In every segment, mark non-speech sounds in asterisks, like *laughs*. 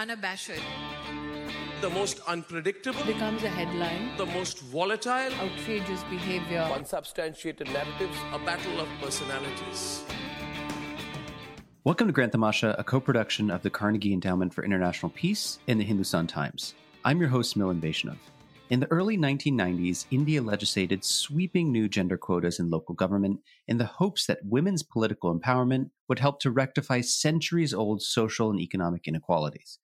unabashed, the most unpredictable, becomes a headline, the most volatile, outrageous behavior, unsubstantiated narratives, a battle of personalities. Welcome to Grand Tamasha, a co production of the Carnegie Endowment for International Peace and the Hindustan Times. I'm your host, Milan Vaishnav. In the early 1990s, India legislated sweeping new gender quotas in local government in the hopes that women's political empowerment would help to rectify centuries old social and economic inequalities.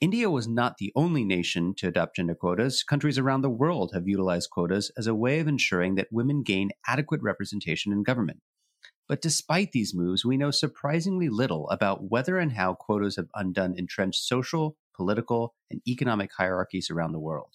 India was not the only nation to adopt gender quotas. Countries around the world have utilized quotas as a way of ensuring that women gain adequate representation in government. But despite these moves, we know surprisingly little about whether and how quotas have undone entrenched social, political, and economic hierarchies around the world.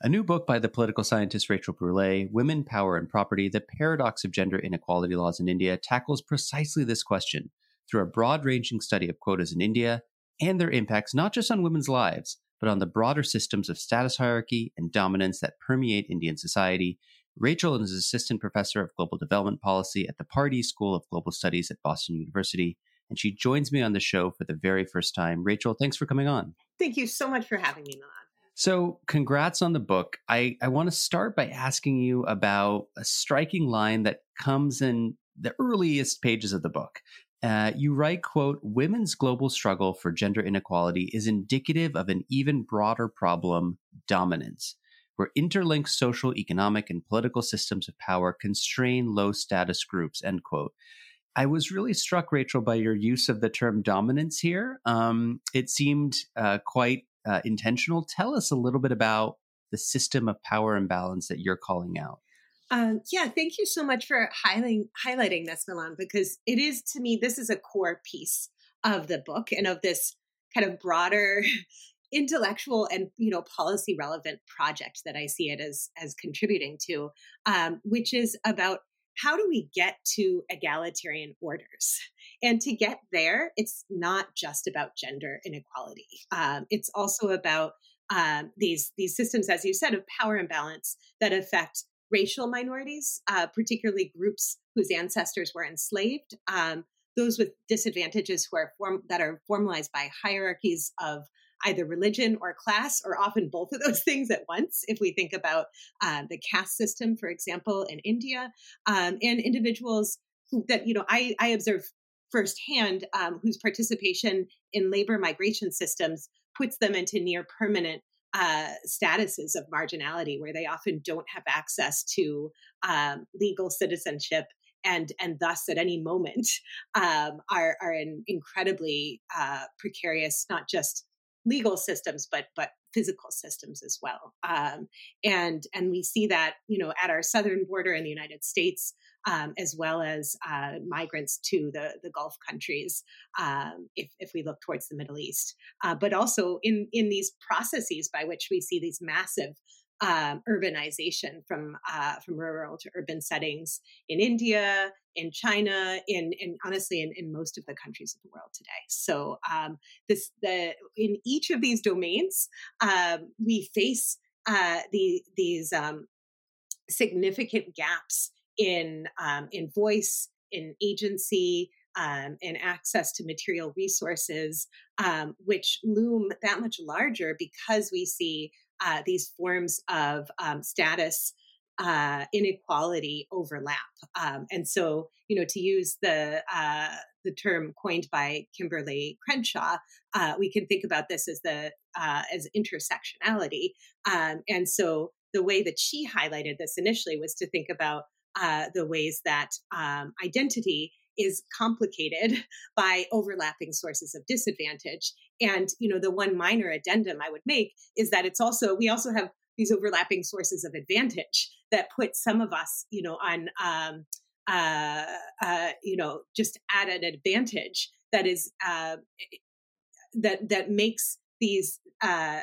A new book by the political scientist Rachel Brulé, Women, Power, and Property The Paradox of Gender Inequality Laws in India, tackles precisely this question through a broad ranging study of quotas in India and their impacts not just on women's lives, but on the broader systems of status hierarchy and dominance that permeate Indian society. Rachel is assistant professor of global development policy at the Pardee School of Global Studies at Boston University, and she joins me on the show for the very first time. Rachel, thanks for coming on. Thank you so much for having me, Milan. So, congrats on the book. I, I want to start by asking you about a striking line that comes in the earliest pages of the book. Uh, you write, quote, women's global struggle for gender inequality is indicative of an even broader problem, dominance, where interlinked social, economic, and political systems of power constrain low status groups, end quote. I was really struck, Rachel, by your use of the term dominance here. Um, it seemed uh, quite uh, intentional. Tell us a little bit about the system of power imbalance that you're calling out. Um, yeah, thank you so much for highlighting highlighting this, Milan, because it is to me this is a core piece of the book and of this kind of broader *laughs* intellectual and you know policy relevant project that I see it as as contributing to, um, which is about how do we get to egalitarian orders? And to get there, it's not just about gender inequality. Um, it's also about um, these these systems, as you said, of power imbalance that affect racial minorities, uh, particularly groups whose ancestors were enslaved, um, those with disadvantages who are form- that are formalized by hierarchies of either religion or class, or often both of those *laughs* things at once. If we think about uh, the caste system, for example, in India, um, and individuals who, that you know, I, I observe firsthand um, whose participation in labor migration systems puts them into near permanent uh, statuses of marginality, where they often don't have access to um, legal citizenship and and thus at any moment *laughs* um, are are in incredibly uh, precarious not just legal systems, but but physical systems as well. Um, and and we see that you know at our southern border in the United States, um, as well as uh, migrants to the the Gulf countries, um, if if we look towards the Middle East, uh, but also in in these processes by which we see these massive um, urbanization from uh, from rural to urban settings in India, in China, in, in honestly in, in most of the countries of the world today. So um, this the in each of these domains, um, we face uh, the these um, significant gaps in um, in voice, in agency, um, access to material resources, um, which loom that much larger because we see uh, these forms of um, status uh, inequality overlap. Um, and so, you know, to use the uh, the term coined by Kimberlé Crenshaw, uh, we can think about this as the uh, as intersectionality. Um, and so, the way that she highlighted this initially was to think about uh, the ways that um, identity is complicated *laughs* by overlapping sources of disadvantage. And, you know, the one minor addendum I would make is that it's also, we also have these overlapping sources of advantage that put some of us, you know, on, um, uh, uh, you know, just at an advantage that is, uh, that, that makes these, uh,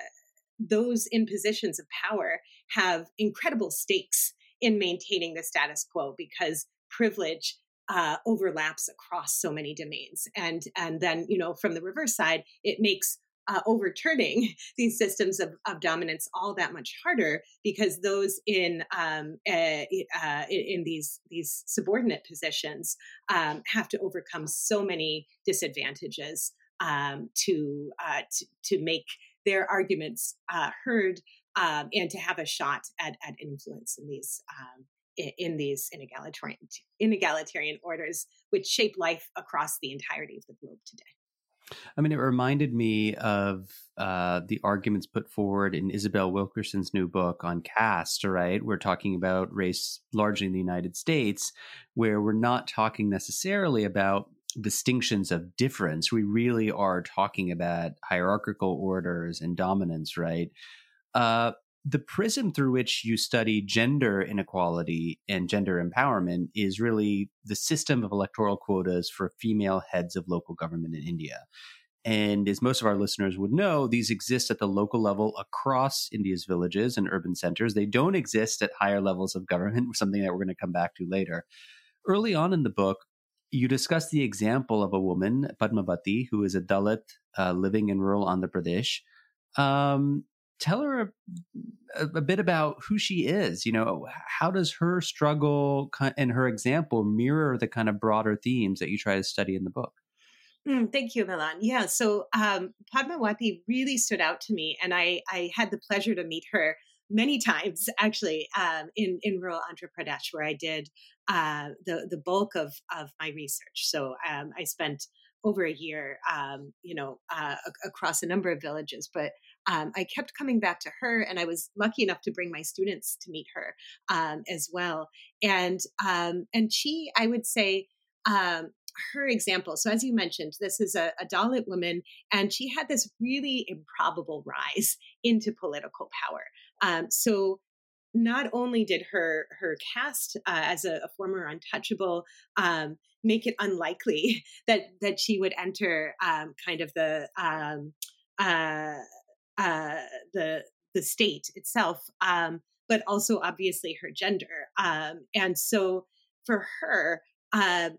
those in positions of power have incredible stakes in maintaining the status quo because privilege uh, overlaps across so many domains. And and then you know from the reverse side, it makes uh, overturning *laughs* these systems of, of, dominance all that much harder because those in um, uh, uh, in these these subordinate positions um, have to overcome so many disadvantages um, to, uh, to to make their arguments uh, heard um, and to have a shot at, at influence in these um, in, in, these inegalitarian inegalitarian orders, which shape life across the entirety of the globe today. I mean, it reminded me of uh, the arguments put forward in Isabel Wilkerson's new book on caste, right? We're talking about race largely in the United States, where we're not talking necessarily about distinctions of difference. We really are talking about hierarchical orders and dominance, right? Uh, the prism through which you study gender inequality and gender empowerment is really the system of electoral quotas for female heads of local government in India. And as most of our listeners would know, these exist at the local level across India's villages and urban centers. They don't exist at higher levels of government, *laughs* something that we're going to come back to later. Early on in the book, you discuss the example of a woman, Padmavati, who is a Dalit uh, living in rural Andhra Pradesh. Um, tell her a, a, bit about who she is. You know, how does her struggle and her example mirror the kind of broader themes that you try to study in the book? Mm, thank you, Milan. Yeah, so um, Padmavati really stood out to me, and I, I had the pleasure to meet her many times *laughs* actually um, in in rural Andhra Pradesh, where I did uh, the the bulk of of my research. So um, I spent over a year, um, you know, uh, across a number of villages, but um, I kept coming back to her, and I was lucky enough to bring my students to meet her um, as well. And um, and she, I would say, um, her example. So, as you mentioned, this is a, a Dalit woman, and she had this really improbable rise *laughs* into political power. Um, so, not only did her her caste uh, as a, a, former untouchable um, make it unlikely *laughs* that that she would enter um, kind of the um, uh, uh, the the state itself, um, but also obviously her gender, um, and so for her, uh,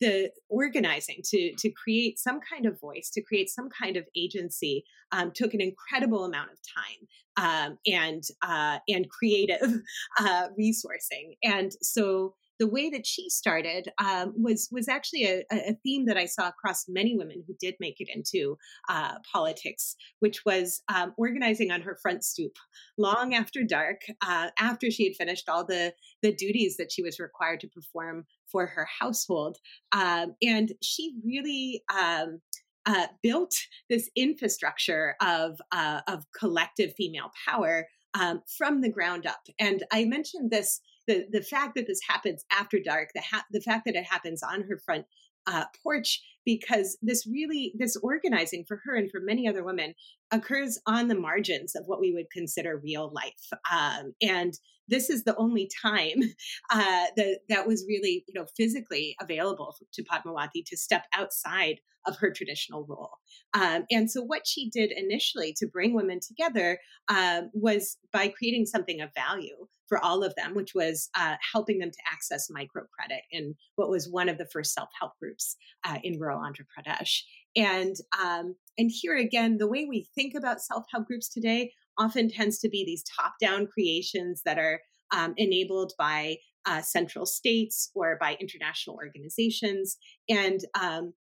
the organizing to to create some kind of voice, to create some kind of agency, um, took an incredible amount of time um, and uh, and creative *laughs* uh, resourcing, and so the way that she started um, was was actually a, a, theme that I saw across many women who did make it into uh, politics, which was um, organizing on her front stoop long after dark, uh, after she had finished all the the duties that she was required to perform for her household, um, and she really. Um, uh, built this infrastructure of uh, of collective female power um, from the ground up. And I mentioned this the the fact that this happens after dark, the ha- the fact that it happens on her front uh, porch, because this really this organizing for her and for many other women occurs on the margins of what we would consider real life, um, and this is the only time *laughs* uh, that that was really you know physically available to Padmavati to step outside of her traditional role. Um, and so, what she did initially to bring women together um, was by creating something of value for all of them, which was uh, helping them to access microcredit in what was one of the first self help groups uh, in rural Andhra Pradesh. And um, and here again, the way we think about self help groups today often tends to be these top down creations that are um, enabled by uh, central states or by international organizations. And um,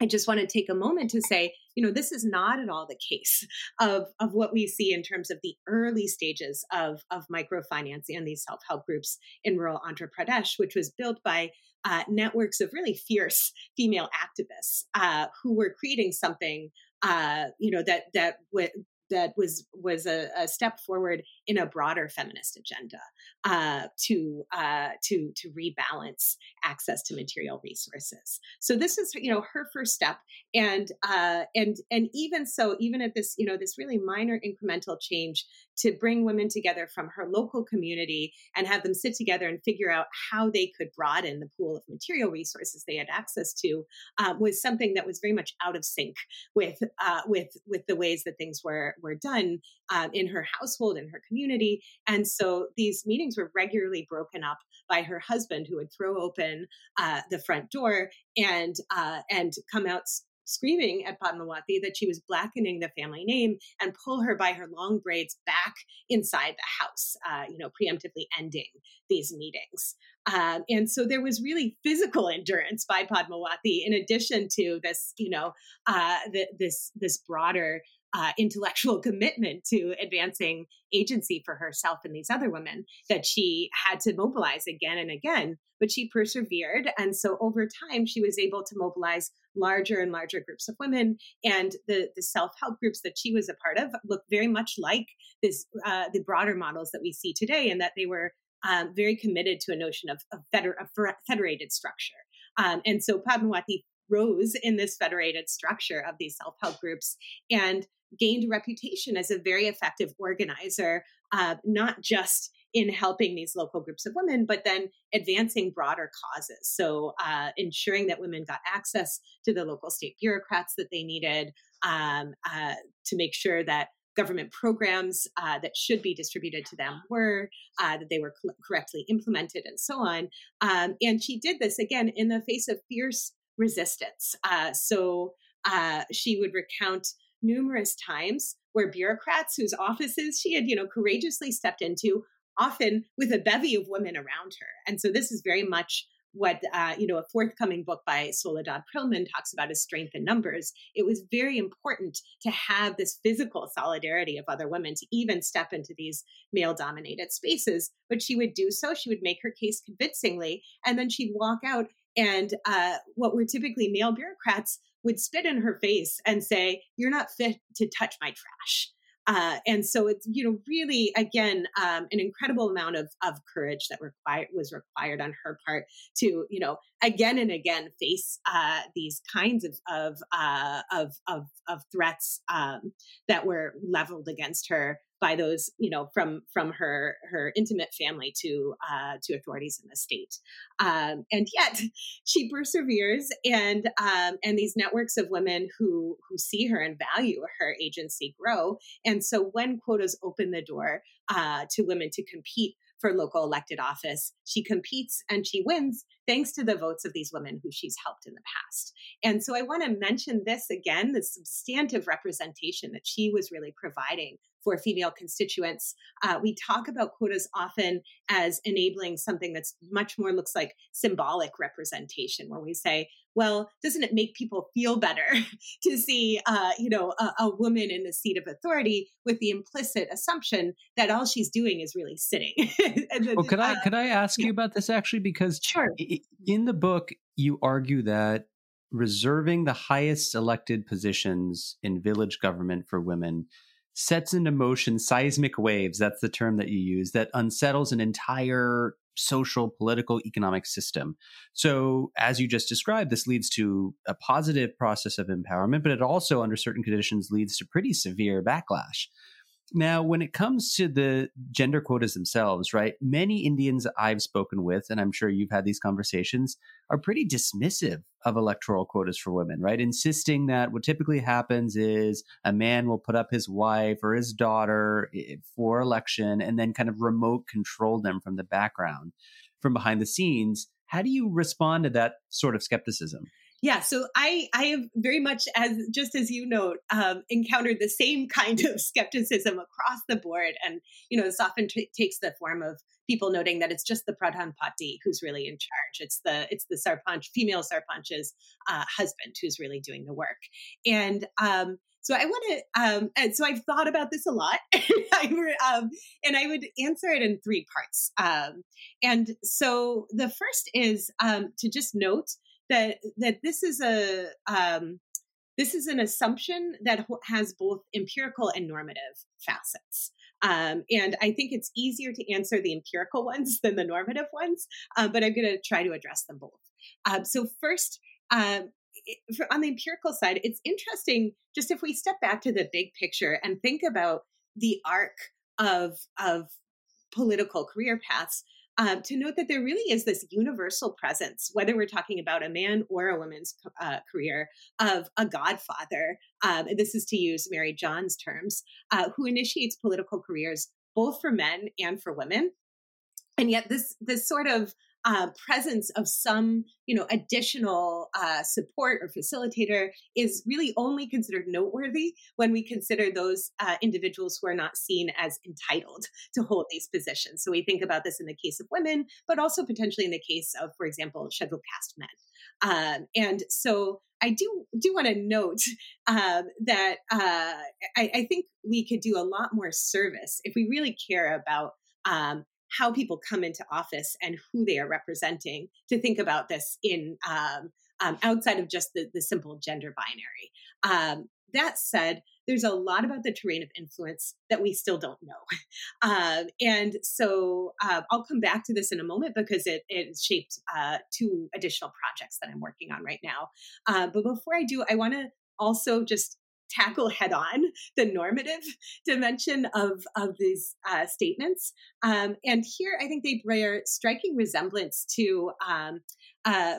I just want to take a moment to say, you know, this is not at all the case *laughs* of, of what we see in terms of the early stages of, of microfinance and these self help groups in rural Andhra Pradesh, which was built by uh, networks of really fierce female activists uh, who were creating something, uh, you know, that that w- that was was a, a, step forward in a broader feminist agenda uh, to uh, to to rebalance access to material resources. So this is you know her first step, and uh, and and even so, even at this you know this really minor incremental change to bring women together from her local community and have them sit together and figure out how they could broaden the pool of material resources they had access to uh, was something that was very much out of sync with uh, with with the ways that things were were done um, in her household in her community and so these meetings were regularly broken up by her husband who would throw open uh, the front door and uh, and come out screaming at Padmavati that she was blackening the family name and pull her by her long braids back inside the house, uh, you know, preemptively ending these meetings. Um, and so there was really physical endurance by Padmavati, in addition to this, you know, uh, the, this this broader uh, intellectual *laughs* commitment to advancing agency for herself and these other women that she had to mobilize again and again. But she persevered. And so over time, she was able to mobilize larger and larger groups of women. And the, the self help groups that she was a part of look very much like this, uh, the broader models that we see today, and that they were um, very committed to a notion of, of, of federated structure. Um, and so Padmavati rose in this federated structure of these self help groups and gained a reputation as a very effective organizer, uh, not just in helping these local groups of women, but then advancing broader causes. So, uh, ensuring that women got access to the local state bureaucrats that they needed um, uh, to make sure that government programs uh, that should be distributed to them were, uh, that they were correctly implemented, and so on. Um, and she did this again in the face of fierce resistance. Uh, so uh, she would recount numerous times where bureaucrats whose offices she had, you know, courageously stepped into, often with a bevy of women around her. And so this is very much what uh, you know a forthcoming book by Soledad Prillaman talks about is strength in numbers. It was very important to have this physical solidarity of other women to even step into these male-dominated spaces. But she would do so. She would make her case convincingly, and then she'd walk out. And uh, what were typically male bureaucrats would spit in her face and say, "You're not fit to touch my trash." Uh, and so it's you know really again um, an incredible amount of of courage that required was required on her part to you know again and again face uh, these kinds of of, uh, of of of threats um, that were leveled against her by those you know from from her her intimate family to uh, to authorities in the state um, and yet *laughs* she perseveres and um, and these networks of women who who see her and value her agency grow and so when quotas open the door uh, to women to compete for local elected office. She competes and she wins thanks to the votes of these women who she's helped in the past. And so I want to mention this again the substantive representation that she was really providing for female constituents. Uh, we talk about quotas often as enabling something that's much more looks like symbolic representation, where we say, well, doesn't it make people feel better *laughs* to see, uh, you know, a, a, woman in the seat of authority with the implicit assumption that all she's doing is really sitting? *laughs* then, well, could I uh, could I ask yeah. you about this actually? Because sure. in the book, you argue that reserving the highest elected positions in village government for women sets into motion seismic waves that's the term that you use that unsettles an entire social, political, economic system. So, as you just described, this leads to a positive process of empowerment, but it also, under certain conditions, leads to pretty severe backlash. Now, when it comes to the gender quotas themselves, right, many Indians I've spoken with, and I'm sure you've had these conversations, are pretty dismissive of electoral quotas for women, right? Insisting that what typically happens is a man will put up his wife or his daughter eh, eh, for election and then kind of remote control them from the background, from behind the scenes. How do you respond to that sort of skepticism? Yeah so i i have very much as just as you note um, encountered the same *laughs* kind of skepticism across the board and you know this often t- takes the form of people noting that it's just the pradhan pati who's really in charge it's the it's the sarpanch female sarpanch's uh, husband who's really doing the work and um, so I want to, um, and so I've thought about this a lot, *laughs* I, um, and I would answer it in three parts. Um, and so the first is um, to just note that that this is a um, this is an assumption that has both empirical and normative facets. Um, and I think it's easier to answer the empirical *laughs* ones than the normative ones, uh, but I'm going to try to address them both. Um, so, first, um, for, on the empirical side, it's interesting just if we step back to the big picture and think about the arc of, of political career paths um, to note that there really is this universal presence, whether we're talking about a man or a woman's uh, career, of a godfather. Um, this is to use Mary John's terms, uh, who initiates political careers both for men and for women. And yet, this this sort of uh, presence of some, you know, additional uh, support or facilitator is really only considered noteworthy when we consider those uh, individuals who are not seen as entitled to hold these positions. So we think about this in the case of women, but also potentially in the case of, for example, scheduled caste men. Um, and so I do do want to note um, that uh, I, I, think we could do a lot more service if we really care about um, how people come into office and who they are representing to think about this in um, um, outside of just the, the simple gender binary. Um, that said, there's a lot about the terrain of influence that we still don't know. *laughs* Um, and so uh, I'll come back to this in a moment because it, it shaped uh, two additional projects that I'm working on right now. Uh, but before I do, I want to also just tackle head on the normative dimension of, of these uh, statements. Um, and here I think they bear striking resemblance to um,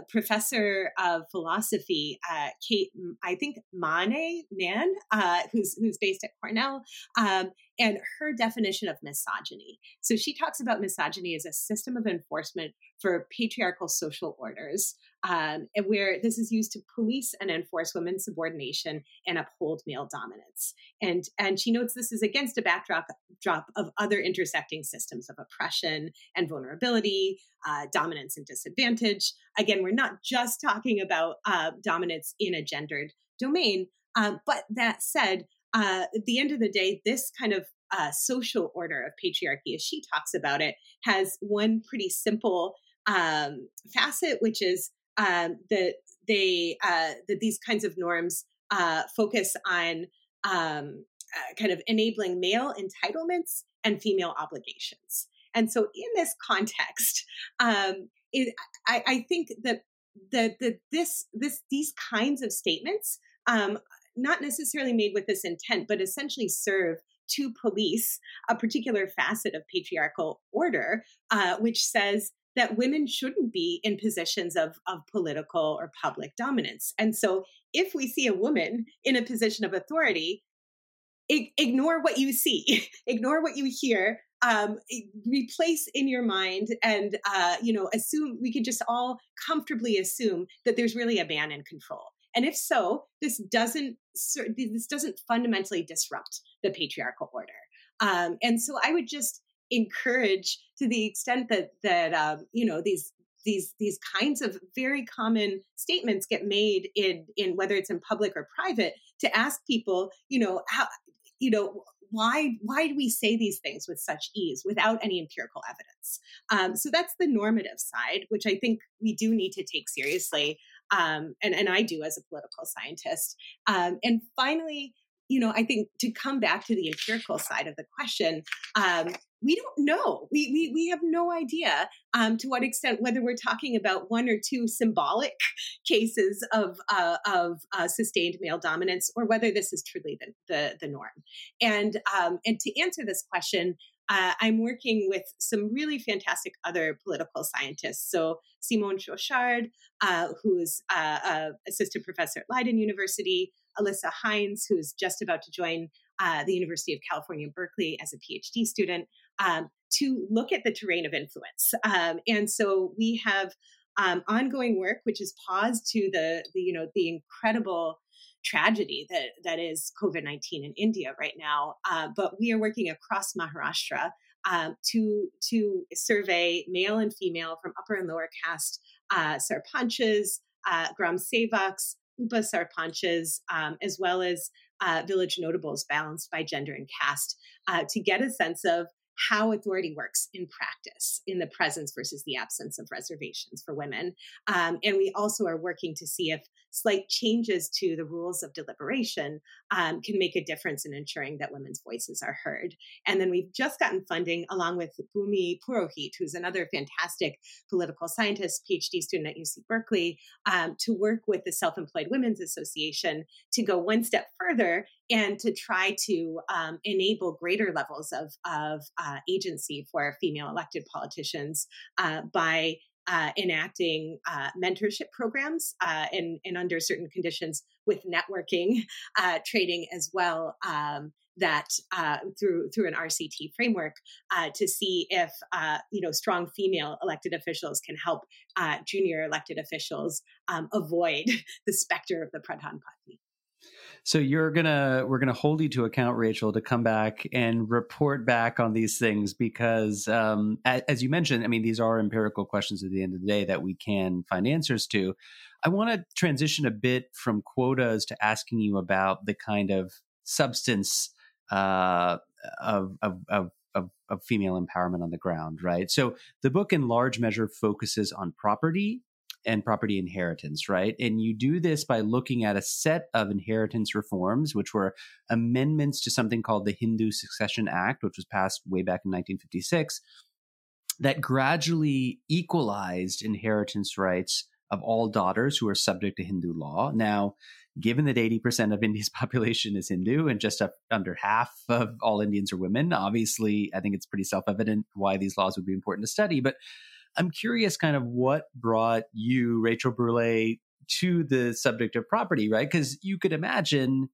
professor of philosophy, uh, Kate, I think Mane Man, uh, who's who's based at Cornell, um, and her definition of misogyny. So she talks about misogyny as a system of enforcement for patriarchal social orders, um, and where this is used to police and enforce women's subordination and uphold male dominance. And and she notes this is against a backdrop drop of other intersecting systems of oppression and vulnerability, uh, dominance and disadvantage. Again, we're not just talking about uh, dominance in a gendered domain, um, but that said, uh, at the end of the day, this kind of uh, social order of patriarchy, as she talks about it, has one pretty simple um, facet, which is um, that they uh, that these kinds of norms uh, focus on um, uh, kind of enabling male entitlements and female obligations. And so, in this context, *laughs* um, it, I, I, think that that that this this these kinds of statements, um, not necessarily made with this intent, but essentially serve to police a particular facet of patriarchal order, uh, which says that women shouldn't be in positions of, of political or public dominance. And so if we see a woman in a position of authority, ignore what you see, *laughs* ignore what you hear, um, replace in your mind and uh, you know assume we could just all comfortably assume that there's really a ban in control. And if so this doesn't this doesn't fundamentally disrupt the patriarchal order. Um, and so i would just encourage to the extent that that um, you know these these these kinds of very common statements get made in in whether it's in public or private to ask people you know how you know why why do we say these things with such ease without any empirical evidence? Um, so that's the normative side which i think we do need to take seriously um, and, and i do as a political scientist. Um, and finally you know, I think to come back to the empirical side of the question, um, we don't know. We, we, we have no idea um, to what extent whether we're talking about one or two symbolic *laughs* cases of, uh, of uh, sustained male dominance or whether this is truly the, the, the norm. And, um, and to answer this question, uh, I'm working with some really fantastic other political scientists. So Simon Chauchard, uh, who's uh, assistant professor at Leiden University, Alyssa Heinze, who's just about to join uh, the University of California, Berkeley as a PhD student, um, to look at the terrain of influence. Um, and so we have um, ongoing work, which is paused to the, the you know the incredible tragedy that that is COVID nineteen in India right now. Uh, but we are working across Maharashtra um, to to survey male and female from upper and lower caste uh, sarpanchas, uh, gram sevaks, upa sarpanches, um, as well as uh, village notables balanced by gender and caste, uh, to get a sense of how authority works in practice in the presence versus the absence of reservations for women. Um, and we also are working to see if slight changes to the rules of deliberation um, can make a difference in ensuring that women's voices are heard. And then we've just gotten funding along with Bhumi Purohit, who's another fantastic political scientist, PhD student at UC Berkeley, um, to work with the Self Employed Women's Association to go one step further and to try to um, enable greater levels of, of uh, agency for female elected politicians uh, by uh, enacting uh, mentorship programs uh, and, and under certain conditions with networking *laughs* uh, trading as well. Um, that uh, through through an RCT framework uh, to see if uh, you know strong female elected officials can help junior elected officials um, avoid *laughs* the specter of the Pradhan Patni. So you're gonna we're gonna hold you to account, Rachel, to come back and report back on these things because, um, as you mentioned, I mean these are empirical questions at the end of the day that we can find answers to. I want to transition a bit from quotas to asking you about the kind of substance uh, of, of, of of, of, female empowerment on the ground, right? So the book, in large measure, focuses on property and property inheritance, right? And you do this by looking at a set of inheritance reforms, which were amendments to something called the Hindu Succession Act, which was passed way back in 1956, that gradually equalized inheritance rights of all daughters who are subject to Hindu law. Now, given that 80% of India's *laughs* population is Hindu and just under half of all Indians are women, obviously, I think it's pretty self evident why these laws would be important to study. But I'm curious kind of what brought you, Rachel Brulé, to the subject of property, right? Because you could imagine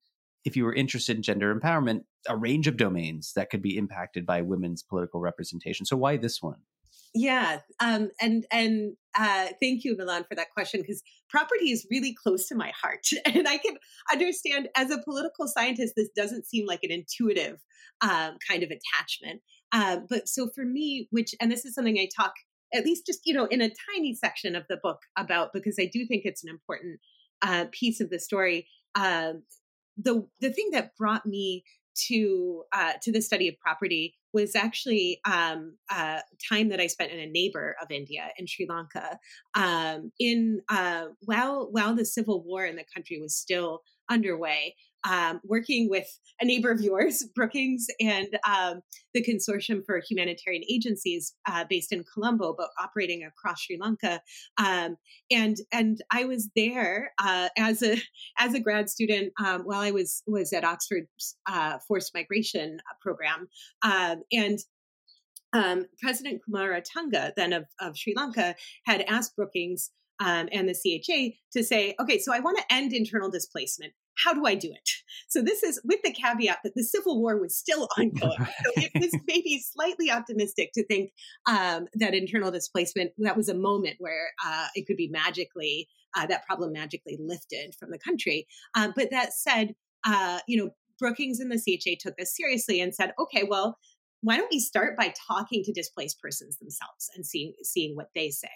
if you were interested in gender empowerment, a range of domains that could be impacted by women's political representation. So why this one? Yeah, um, and and uh, thank you, Milan, for that question because property is really close to my heart, *laughs* and I can understand as a political scientist, this doesn't seem like an intuitive um, kind of attachment. Uh, but so for me, which and this is something I talk at least just you know in a tiny section of the book about because I do think it's an important uh, piece of the story. Uh, the the thing that brought me to uh, to the study of property was actually um, time that I spent in a neighbor of India in Sri Lanka. Um, in uh, while while the civil war in the country was still underway, um, working with a neighbor of yours, *laughs* Brookings, and um, the Consortium for Humanitarian Agencies uh, based in Colombo, but operating across Sri Lanka. Um, and and I was there uh, as a *laughs* as a grad student um, while I was was at Oxford's uh, forced migration program, um, and um, President Kumaratunga, then of, of Sri Lanka, had asked Brookings um, and the CHA to say, okay, so I want to end internal displacement how do I do it? So this is with the caveat that the Civil War was still *laughs* ongoing. So it was maybe slightly optimistic to think um, that internal displacement that was a moment where uh, it could be magically uh, that problem magically lifted from the country. Uh, but that said, uh, you know Brookings and the CHA took this seriously and said, okay, well. Why don't we start by talking to displaced persons themselves and seeing seeing what they say?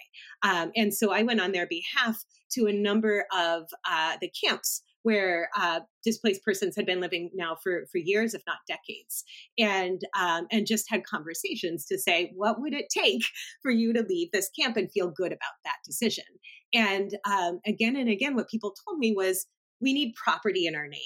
Um, and so I went on their behalf to a number of uh, the camps where uh, displaced persons had been living now for, for years, if not decades, and um, and just had conversations to say, what would it take for you to leave this camp and feel good about that decision? And um, again and again, what people told me was, we need property in our name.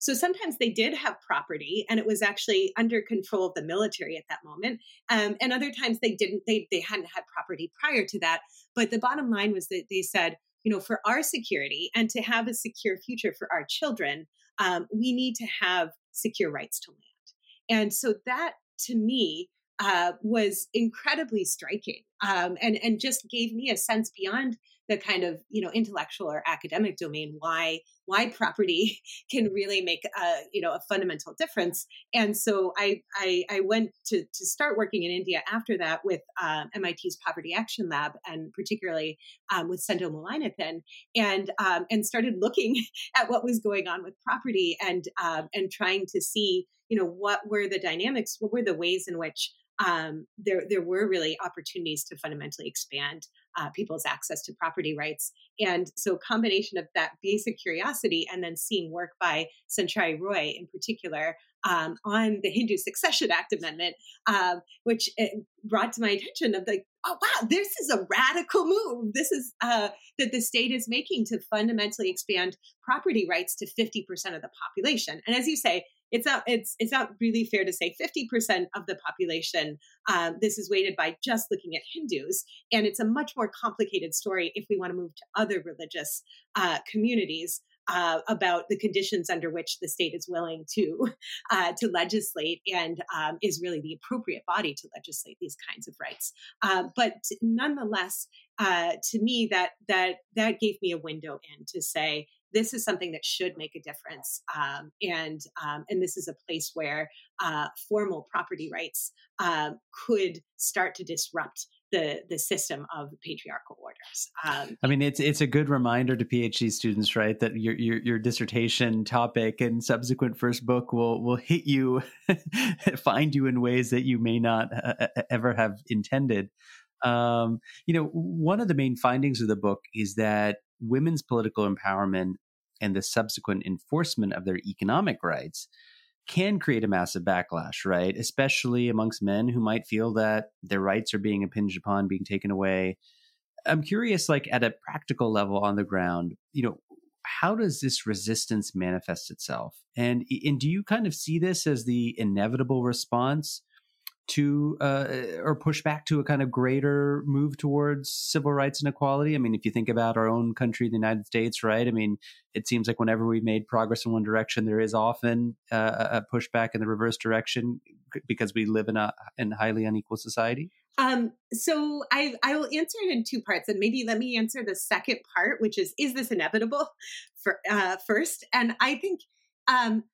So sometimes they did have property, and it was actually under control of the military at that moment. Um, and other times they didn't; they they hadn't had property prior to that. But the bottom line was that they said, you know, for our security and to have a secure future for our children, um, we need to have secure rights to land. And so that to me uh, was incredibly striking um, and, and just gave me a sense beyond the kind of you know intellectual or academic domain why why property *laughs* can really make a you know a fundamental difference. And so i i, I went to to start working in india after that with uh, mit's poverty action lab and particularly um, with Sendhil Mullainathan and um, and started looking *laughs* at what was going on with property and um, and trying to see you know what were the dynamics what were the ways in which um, there there were really opportunities to fundamentally expand uh, people's access to property rights. And so, combination of that basic curiosity and then seeing work by Sanchari Roy in particular um, on the Hindu Succession Act Amendment, um, which brought to my attention of like, oh wow, this is a radical move. This is uh, that the state is making to fundamentally expand property rights to 50% of the population. And as you say, it's not it's it's not really fair to say 50% of the population um, this is weighted by just looking at hindus and it's a much more complicated story if we want to move to other religious uh, communities uh, about the conditions under which the state is willing to *laughs* uh, to legislate and um, is really the appropriate body to legislate these kinds of rights. Uh, but nonetheless, uh, to me, that that that gave me a window in to say this is something that should make a difference, um, and um, and this is a place where uh, formal property rights uh, could start to disrupt the the system of patriarchal orders. Um, I mean, it's it's a good reminder to PhD students, right, that your your, your dissertation topic and subsequent first book will will hit you, *laughs* find you in ways that you may not uh, ever have intended. Um, you know, one of the main findings of the book is that women's political empowerment and the subsequent enforcement of their economic rights can create a massive backlash, right? Especially amongst men who might feel that their rights are being impinged upon, being taken away. I'm curious, like at a practical level on the ground, you know, how does this resistance manifest itself? And and do you kind of see this as the inevitable response to uh, or push back to a kind of greater move towards civil rights and equality. I mean, if you think about our own country, the United States, right? I mean, it seems like whenever we've made progress in one direction, there is often uh, a pushback in the reverse direction because we live in a in highly unequal society. Um, so I I will answer it in two parts, and maybe let me answer the second part, which is is this inevitable? For uh, first, and I think um,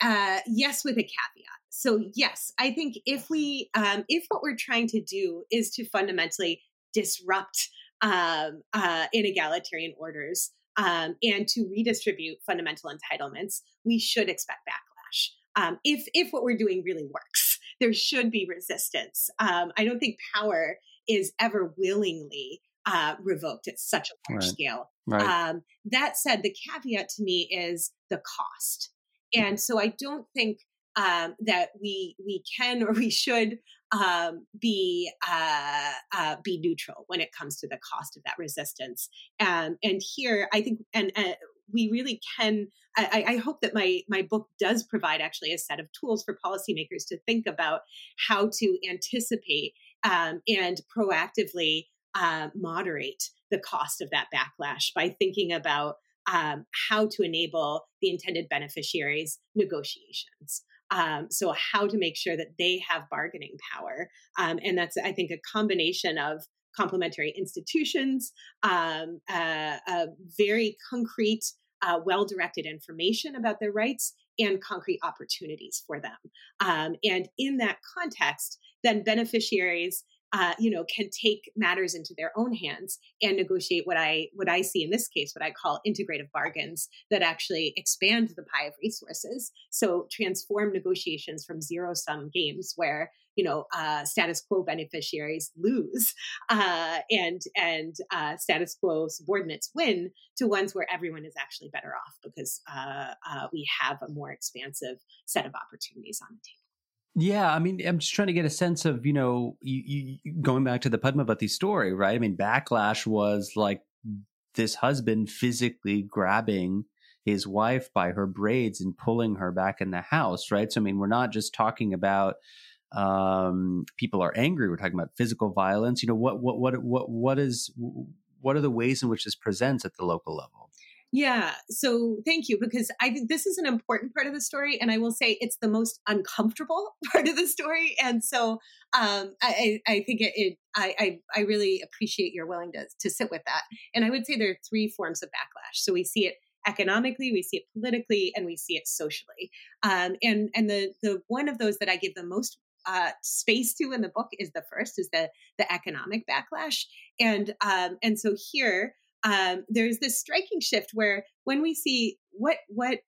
uh, yes, with a caveat so yes, I think if we um, if what we're trying to do is to fundamentally disrupt um, uh, inegalitarian orders um, and to redistribute fundamental entitlements, we should expect backlash. Um, if if what we're doing really works, *laughs* there should be resistance. Um, I don't think power is ever willingly uh, revoked at such a large right. scale. Right. Um, that said, the caveat to me is the cost. And so I don't think um, that we we can or we should um, be uh, uh, be neutral when it comes to the cost of that resistance. Um, and here, I think, and uh, we really can. I, I, hope that my my book does provide actually a set of tools for policymakers to think about how to anticipate um, and proactively uh, moderate the cost of that backlash by thinking about um, how to enable the intended beneficiaries negotiations. Um, so, how to make sure that they have bargaining power. Um, and that's, I think, a combination of complementary institutions, um, uh, very concrete, uh, well directed information about their rights, and concrete opportunities for them. Um, and in that context, then beneficiaries uh, you know, can take matters into their own hands and negotiate what I what I see in this case, what I call integrative bargains that actually expand the pie of resources. So transform negotiations from zero sum games where you know uh, status quo beneficiaries lose *laughs* uh, and and uh, status quo subordinates win to ones where everyone is actually better off because uh, uh, we have a more expansive set of opportunities on the table. Yeah, I mean, I'm just trying to get a sense of, you know, you, you, going back to the Padmavati story, right? I mean, backlash was like this husband physically grabbing his wife by her braids and pulling her back in the house, right? So, I mean, we're not just talking about um, people are angry. We're talking about physical violence. You know, what, what, what, what, what is, what are the ways in which this presents at the local level? Yeah. So thank you, because I think this is an important part of the story. And I will say it's the most uncomfortable *laughs* part of the story. And so um, I, I think it, it I, I, I, really appreciate your willingness to to sit with that. And I would say there are three forms of backlash. So we see it economically, we see it politically, and we see it socially. Um, and and the the one of those that I give the most uh, space to in the book is the first is the the economic backlash and um, and so here um, there's this striking shift where when we see what what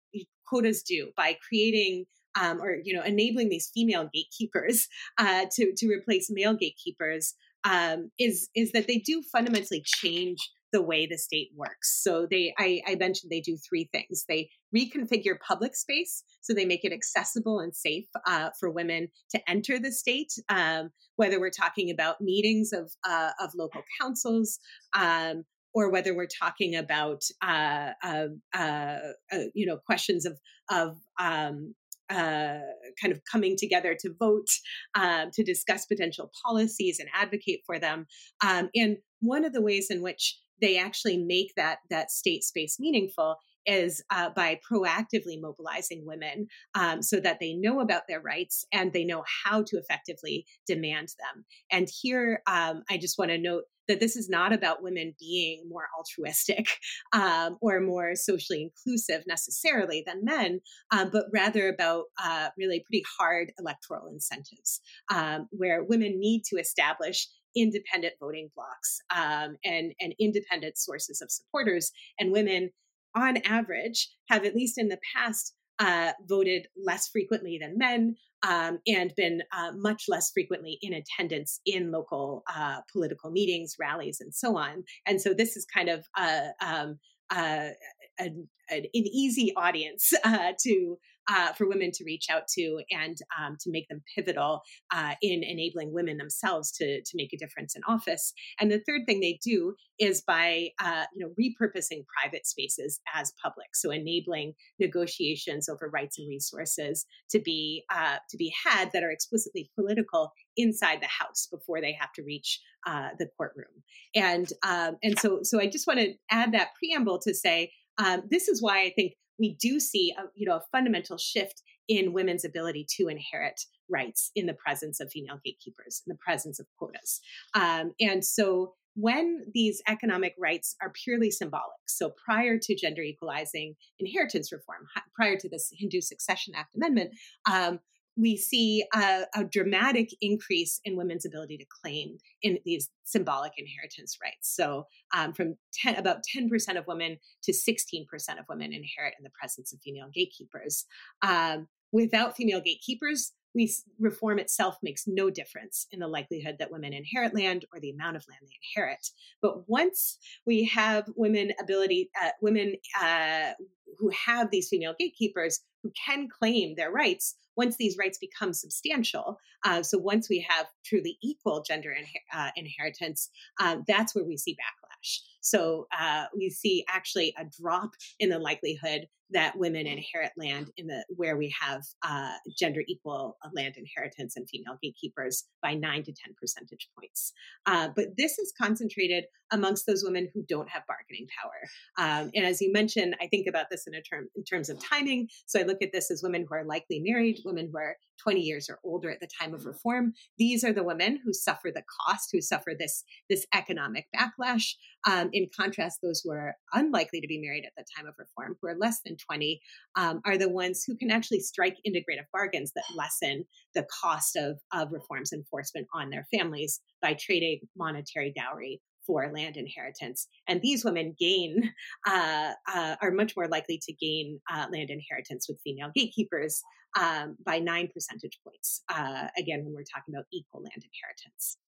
quotas do by creating um, or you know enabling these female gatekeepers *laughs* uh, to to replace male gatekeepers um, is is that they do fundamentally change the way the state works. So they, I, I, mentioned they do three things. They reconfigure public space so they make it accessible and safe uh, for women to enter the state. Um, whether we're talking about meetings of uh, of local councils, um, or whether we're talking about uh, uh, uh, uh, you know questions of of um, uh, kind of coming together to vote um, to discuss potential policies and advocate for them. Um, and one of the ways in which they actually make that that state space meaningful is uh, by proactively mobilizing women um, so that they know about their rights and they know how to effectively demand them. And here, um, I just want to note that this is not about women being more altruistic *laughs* um, or more socially inclusive necessarily than men, um, but rather about uh, really pretty hard electoral incentives um, where women need to establish independent voting blocks um, and, and independent sources of supporters. And women, on average, have at least in the past uh, voted less frequently than men um, and been uh, much less frequently in attendance in local uh, political meetings, rallies, and so on. And so this is kind of uh, um, uh, an, an, easy audience *laughs* uh, to uh, for women to reach out to and um, to make them pivotal uh, in enabling women themselves to, to make a difference in office. And the third thing they do is by uh, you know repurposing private spaces as public, so enabling negotiations over rights and resources to be uh, to be had that are explicitly political inside the house before they have to reach uh, the courtroom. And um, and so so I just want to add that preamble to say um, this is why I think we do see a, you know a fundamental shift in women's ability to inherit rights in the presence of female gatekeepers, in the presence of quotas. Um, and so when these economic rights are purely symbolic, so prior to gender equalizing inheritance reform, prior to this Hindu Succession Act amendment, um, we see a, a, dramatic increase in women's ability to claim in these symbolic inheritance rights. So, um, from 10, about 10% of women to 16% of women inherit in the presence of female gatekeepers. Um, without female gatekeepers, we reform itself makes no difference in the likelihood that women inherit land or the amount of land they inherit. But once we have women ability, uh, women uh, who have these female gatekeepers who can claim their rights, once these rights become substantial, uh, so once we have truly equal gender inher- uh, inheritance, uh, that's where we see backlash. So uh, we see actually a drop in the likelihood that women inherit land in the where we have uh, gender equal uh, land inheritance and female gatekeepers by nine to ten percentage points. Uh, but this is concentrated amongst those women who don't have bargaining power. Um, and as you mentioned, I think about this in a term in terms of timing. So I look at this as women who are likely married, women who are 20 years or older at the time of reform. These are the women who suffer the cost, who suffer this this economic backlash. Um, in contrast, those who are unlikely to be married at the time of reform, who are less than 20, um, are the ones who can actually strike integrative bargains that lessen the cost of, of reforms enforcement on their families by trading monetary dowry for land inheritance. And these women gain, *laughs* uh, uh, are much more likely to gain uh, land inheritance with female gatekeepers um, by nine percentage points. Uh, again, when we're talking about equal land inheritance.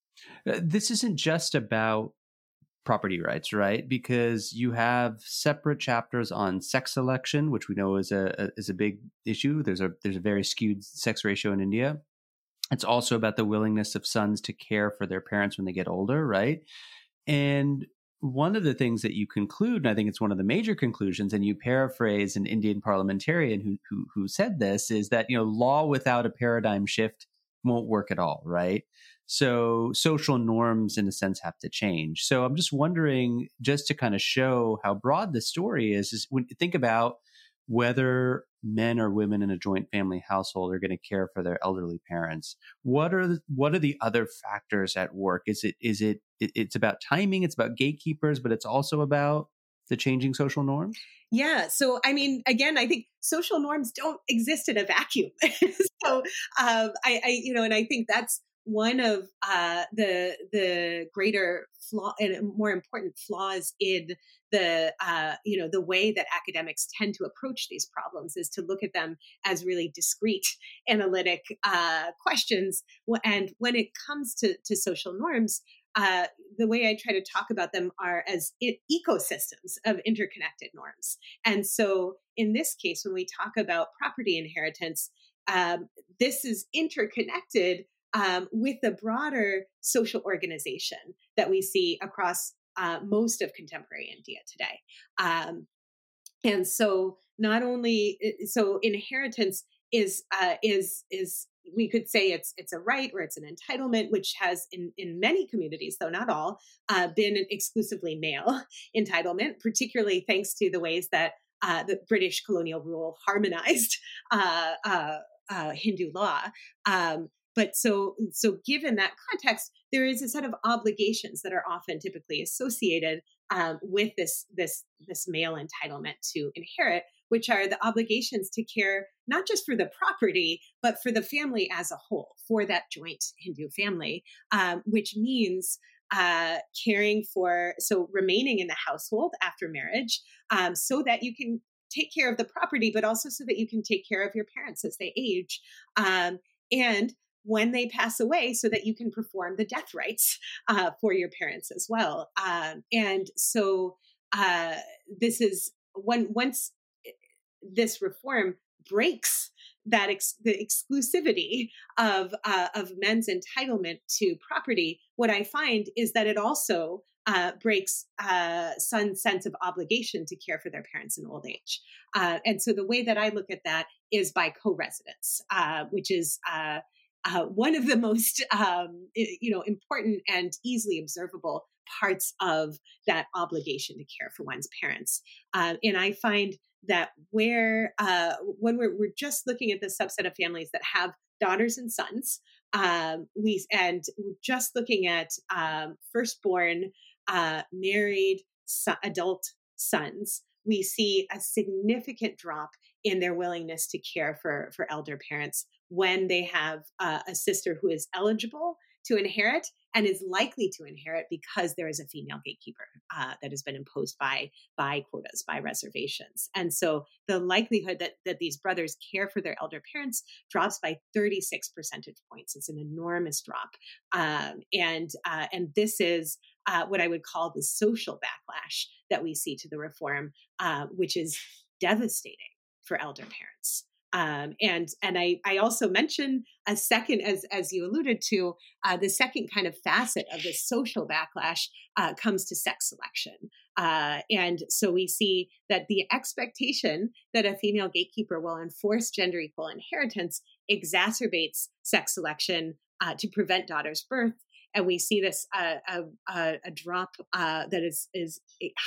Uh, this isn't just about property rights, right? Because you have separate chapters on sex selection, which we know is a, a, is a big issue. There's a there's a very skewed sex ratio in India. It's also about the willingness of sons to care for their parents when they get older, right? And one of the things that you conclude, and I think it's one of the major conclusions, and you paraphrase an Indian parliamentarian who, who, who said this, is that you know law without a paradigm shift won't work at all, right? So social norms, in a sense, have to change. So I'm just wondering, just to kind of show how broad the story is, is when you think about whether men or women in a joint family household are going to care for their elderly parents, what are the, what are the other factors at work? Is it is it, it it's about timing, it's about gatekeepers, but it's also about the changing social norms? Yeah. So, I mean, again, I think social norms don't exist in a vacuum. *laughs* so, um, I, I, you know, and I think that's one of uh, the the greater flaw and more important flaws in the uh, you know the way that academics tend to approach these problems is to look at them as really discrete *laughs* analytic uh, questions and when it comes to, to social norms uh, the way I try to talk about them are as ecosystems of interconnected norms. And so, in this case, when we talk about property inheritance, um, this is interconnected um, with the broader social organization that we see across uh, most of contemporary India today. Um, and so, not only so inheritance is uh, is is we could say it's it's a right or it's an entitlement, which has in in many communities, though not all, uh, been an exclusively male *laughs* entitlement, particularly thanks to the ways that uh, the British colonial rule harmonized *laughs* uh, uh, uh, Hindu law. Um, but so so given that context, there is a set of obligations that are often typically associated um, with this this this male entitlement to inherit, which are the obligations to care not just for the property, but for the family as a whole, for that joint Hindu family, um, which means uh, caring for, so remaining in the household after marriage, um, so that you can take care of the property, but also so that you can take care of your parents as they age. Um, and when they pass away, so that you can perform the death rites uh, for your parents as well. Um, and so uh, this is when once eh, this reform breaks that ex- the exclusivity of uh, of men's entitlement to property, what I find is that it also uh, breaks uh, son's sense of obligation to care for their parents in old age. Uh, and so the way that I look at that is by co-residence, uh, which is uh, uh, one of the most um, you know important and easily observable parts of that obligation to care for one's parents. and I find that where when we're, we're just looking at the subset of families that have daughters and sons, um, we and just looking at um, firstborn uh, married so- adult sons, we see a significant drop in their willingness to care for, for elder parents when they have uh, a sister who is eligible to inherit and is likely to inherit because there is a female gatekeeper uh, that has been imposed by by quotas by reservations. And so the likelihood that that these brothers care for their elder parents drops by 36 percentage points. It's an enormous drop. Um, and uh, and this is uh, what I would call the social backlash that we see to the reform, uh, which is devastating for elder parents. Um, and and I, I also mention a second, as as you alluded to, uh, the second kind of facet of this social backlash uh, comes to sex selection. Uh, and so we see that the expectation that a female gatekeeper will enforce gender equal inheritance exacerbates sex selection uh, to prevent daughters' birth and we see this uh, a, a, drop uh, that is is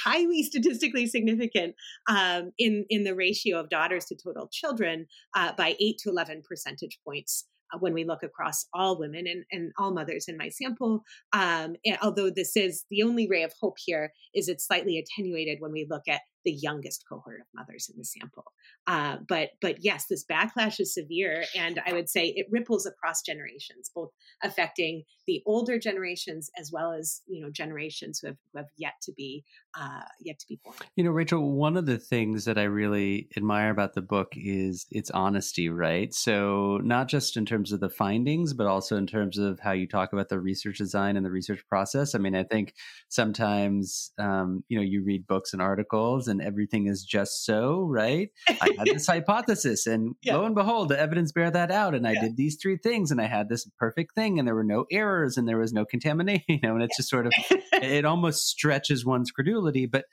highly *laughs* statistically significant um, in in the ratio of daughters to total children uh, by eight to eleven percentage points. Uh, when we look across all women and, and all mothers in my sample, um, although this is the only ray of hope here, is it's slightly attenuated when we look at the youngest cohort of mothers in the sample. Uh, but but yes, this backlash is severe, and I would say it ripples across generations, both affecting the older generations as well as you know generations who have, who have yet to be uh, yet to be born. You know, Rachel, one of the things that I really admire about the book is its honesty, right? So not just in terms of the findings, but also in terms of how you talk about the research design and the research process. I mean, I think sometimes um, you know you read books and articles and everything is just so, right? I had this *laughs* hypothesis, and yeah. lo and behold, the evidence bear that out. And I yeah. did these three things, and I had this perfect thing, and there were no errors, and there was no contamination. *laughs* You know, and it's yeah. just sort of *laughs* it almost stretches one's credulity. But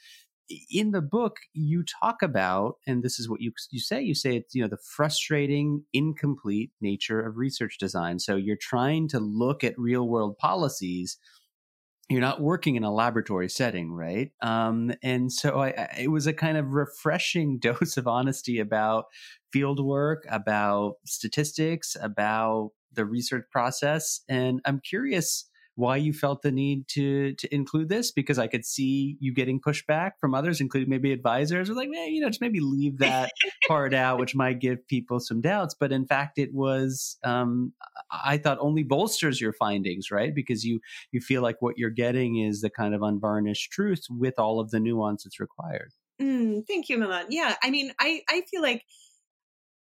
in the book, you talk about, and this is what you you say. You say it's you know the frustrating, incomplete nature of research design. So you're trying to look at real world policies you're not working in a laboratory setting, right? Um, and so I, I, it was a kind of refreshing *laughs* dose of honesty about field work, about statistics, about the research process. And I'm curious why you felt the need to to include this because I could see you getting pushback from others, including maybe advisors, or like, man, you know, just maybe leave that *laughs* part out, which might give people some doubts. But in fact, it was um, I thought only bolsters your findings, right? Because you you feel like what you're getting is the kind of unvarnished truth with all of the nuance that's required. Mm, thank you, Milan. Yeah, I mean, I I feel like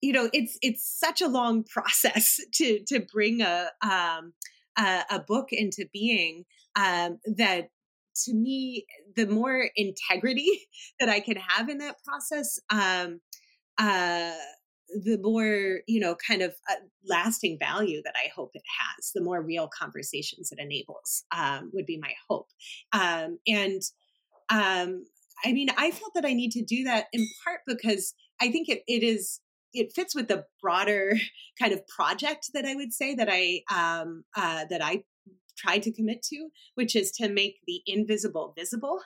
you know it's it's such a long *laughs* process to to bring a um a, a book into being um, that to me the more integrity *laughs* that i can have in that process um, uh, the more you know kind of uh, lasting value that i hope it has the more real conversations it enables um, would be my hope. Um, and um, i mean i felt that i need to do that in part because i think it, it is it fits with the broader *laughs* kind of project that I would say that I um, uh, that I tried to commit to, which is to make the invisible visible.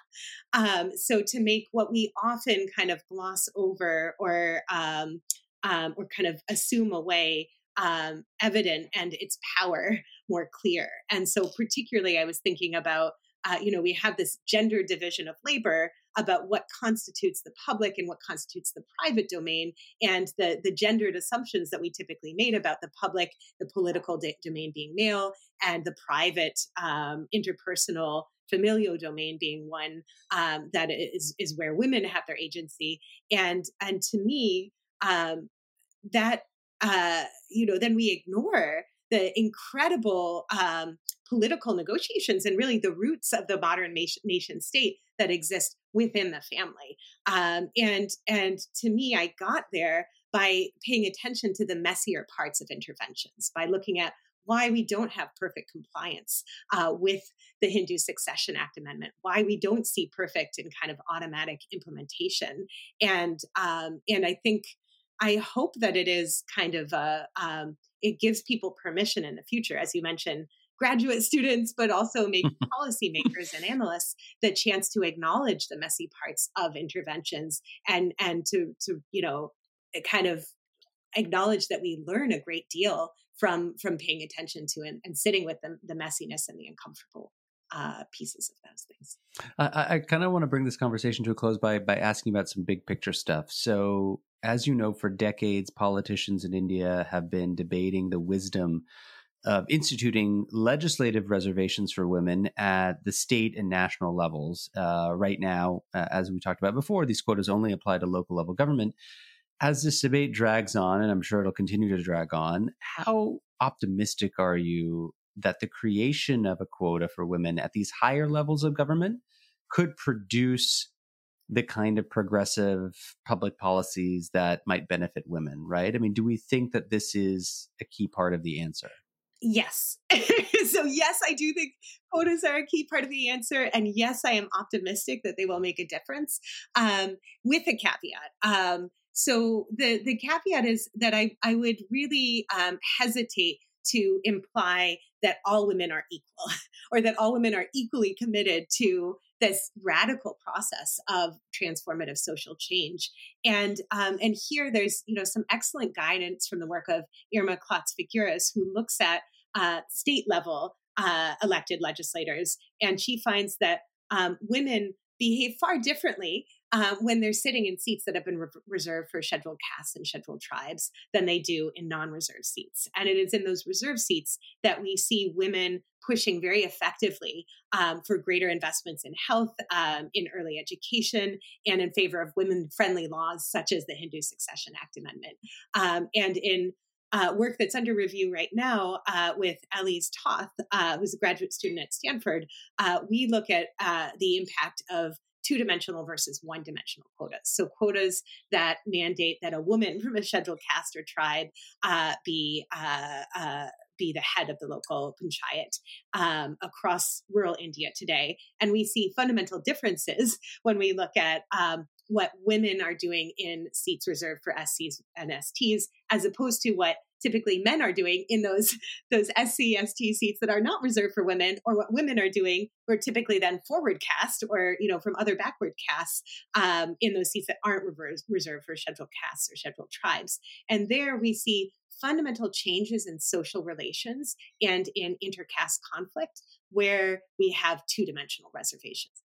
Um, so to make what we often kind of gloss over or um, um, or kind of assume away um, evident and its power more clear. And so, particularly, I was thinking about, uh, you know, we have this gender division of labor about what constitutes the public and what constitutes the private domain, and the the gendered assumptions that we typically made about the public, the political de- domain being male, and the private um, interpersonal familial domain being one um, that is is where women have their agency. And and to me um, that uh, you know then we ignore the incredible um, political negotiations and really the roots of the modern nation, state that exist within the family. Um, and and to me i got there by paying attention to the messier parts of interventions by looking at why we don't have perfect compliance uh, with the Hindu Succession Act amendment, why we don't see perfect and kind of automatic implementation, and um, and I think I hope that it is kind of a, um, it gives people permission in the future, as you mentioned, graduate students, but also *laughs* maybe policymakers and analysts, the chance to acknowledge the messy parts of interventions and and to to you know kind of acknowledge that we learn a great deal from from paying attention to and, and sitting with the, the messiness and the uncomfortable uh, pieces of those things. I, I kind of want to bring this conversation to a close by by asking about some big picture stuff. So, as you know, for decades, politicians in India have been debating the wisdom of instituting legislative reservations for women at the state and national levels. Uh, right now, uh, as we talked about before, these quotas only apply to local level government. As this debate drags on, and I'm sure it'll continue to drag on, how optimistic are you that the creation of a quota for women at these higher levels of government could produce the kind of progressive public policies that might benefit women, right? I mean, do we think that this is a key part of the answer? Yes. *laughs* so, yes, I do think quotas are a key part of the answer. And yes, I am optimistic that they will make a difference um, with a caveat. Um, so, the, the caveat is that I, I would really um, hesitate to imply that all women are equal *laughs* or that all women are equally committed to this radical process of transformative social change. And um, and here there's you know some excellent guidance from the work of Irma Clots-Figueras, who looks at uh, state level uh, elected legislators, and she finds that um, women behave far differently um, when they're sitting in seats that have been re- reserved for scheduled castes and scheduled tribes than they do in non reserved seats. And it is in those reserved seats that we see women pushing very effectively um, for greater investments in health, um, in early education, and in favor of women friendly laws such as the Hindu Succession Act Amendment. Um, and in uh, work that's under review right now uh, with Elise Toth, uh, who's a graduate student at Stanford, uh, we look at uh, the impact of two dimensional versus one dimensional quotas. So, quotas that mandate that a woman *laughs* from a scheduled caste or tribe uh, be be the head of the local panchayat um, across rural India today. And we see fundamental differences *laughs* when we look at um, what women are doing in seats reserved for SCs and STs, as opposed to what typically men are doing in those *laughs* those SC ST seats that are not reserved for women, or what women are doing, who typically then forward caste or you know from other backward castes um, in those seats that aren't reversed, reserved for scheduled castes or scheduled tribes. And there we see fundamental changes in social relations and in intercaste conflict where we have two dimensional reservations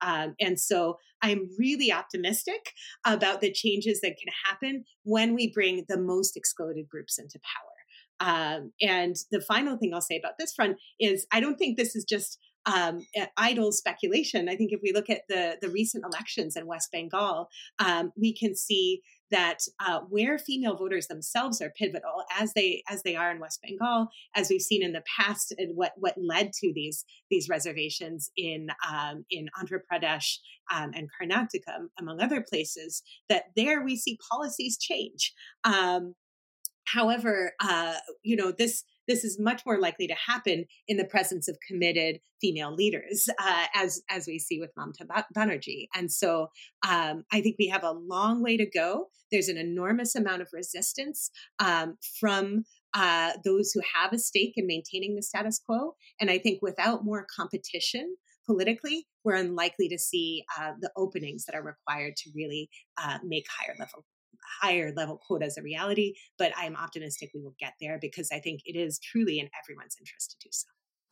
Um, and so I'm really optimistic about the changes that can happen when we bring the most excluded groups into power. Um, and the final thing I'll say about this front is I don't think this is just um, idle speculation. I think if we look at the the recent elections in West Bengal, um, we can see that uh, where female voters themselves are pivotal, as they as they are in West Bengal, as we've seen in the past, and what what led to these these reservations in um, in Andhra Pradesh um, and Karnataka, among other places, that there we see policies change. Um, However, uh, you know this this is much more likely to happen in the presence of committed female leaders, uh, as as we see with Mamata Banerjee. And so, um, I think we have a long way to go. There's an enormous amount of resistance um, from uh, those who have a stake in maintaining the status quo. And I think without more competition politically, we're unlikely to see uh, the openings that are required to really uh, make higher level higher level quotas a reality, but I'm optimistic we will get there because I think it is truly in everyone's interest to do so.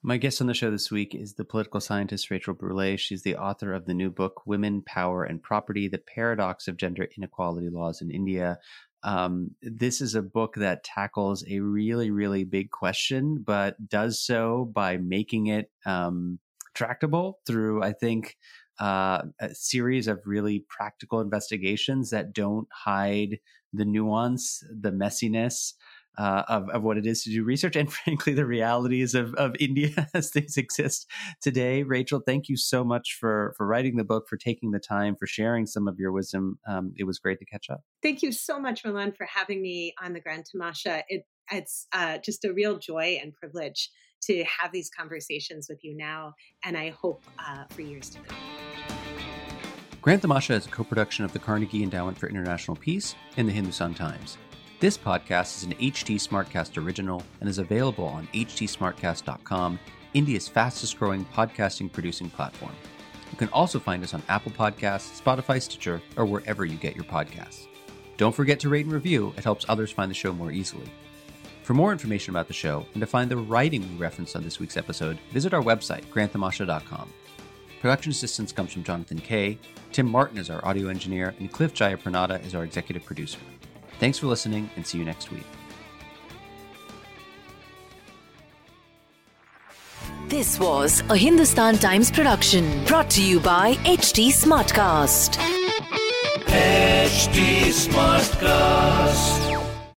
My guest on the show this week is the political scientist Rachel Brulé. She's the author of the new book, Women, Power, and Property The Paradox of Gender Inequality Laws in India. Um, this is a book that tackles a really, really big question, but does so by making it um, tractable through, I think, uh, a series of really practical investigations that don't hide the nuance, the messiness uh, of, of what it is to do research, and *laughs* frankly, the realities of, of India *laughs* as things exist today. Rachel, thank you so much for, for writing the book, for taking the time, for sharing some of your wisdom. Um, it was great to catch up. Thank you so much, Milan, for having me on the Grand Tamasha. It, it's uh, just a real joy and privilege to have these conversations with you now, and I hope uh, for years to come. Grand Tamasha is a co production of the Carnegie Endowment for International Peace and the Hindustan Times. This podcast is an HT Smartcast original and is available on htsmartcast.com, India's fastest growing podcasting producing platform. You can also find us on Apple Podcasts, Spotify, Stitcher, or wherever you get your podcasts. Don't forget to rate and review, it helps others find the show more easily. For more information about the show and to find the writing we referenced on this week's episode, visit our website, grandtamasha.com. Production assistance comes from Jonathan Kay. Tim Martin is our audio engineer, and Cliff Jayapranada is our executive producer. Thanks for listening, and see you next week. This was a Hindustan Times production brought to you by HT Smartcast. HT Smartcast.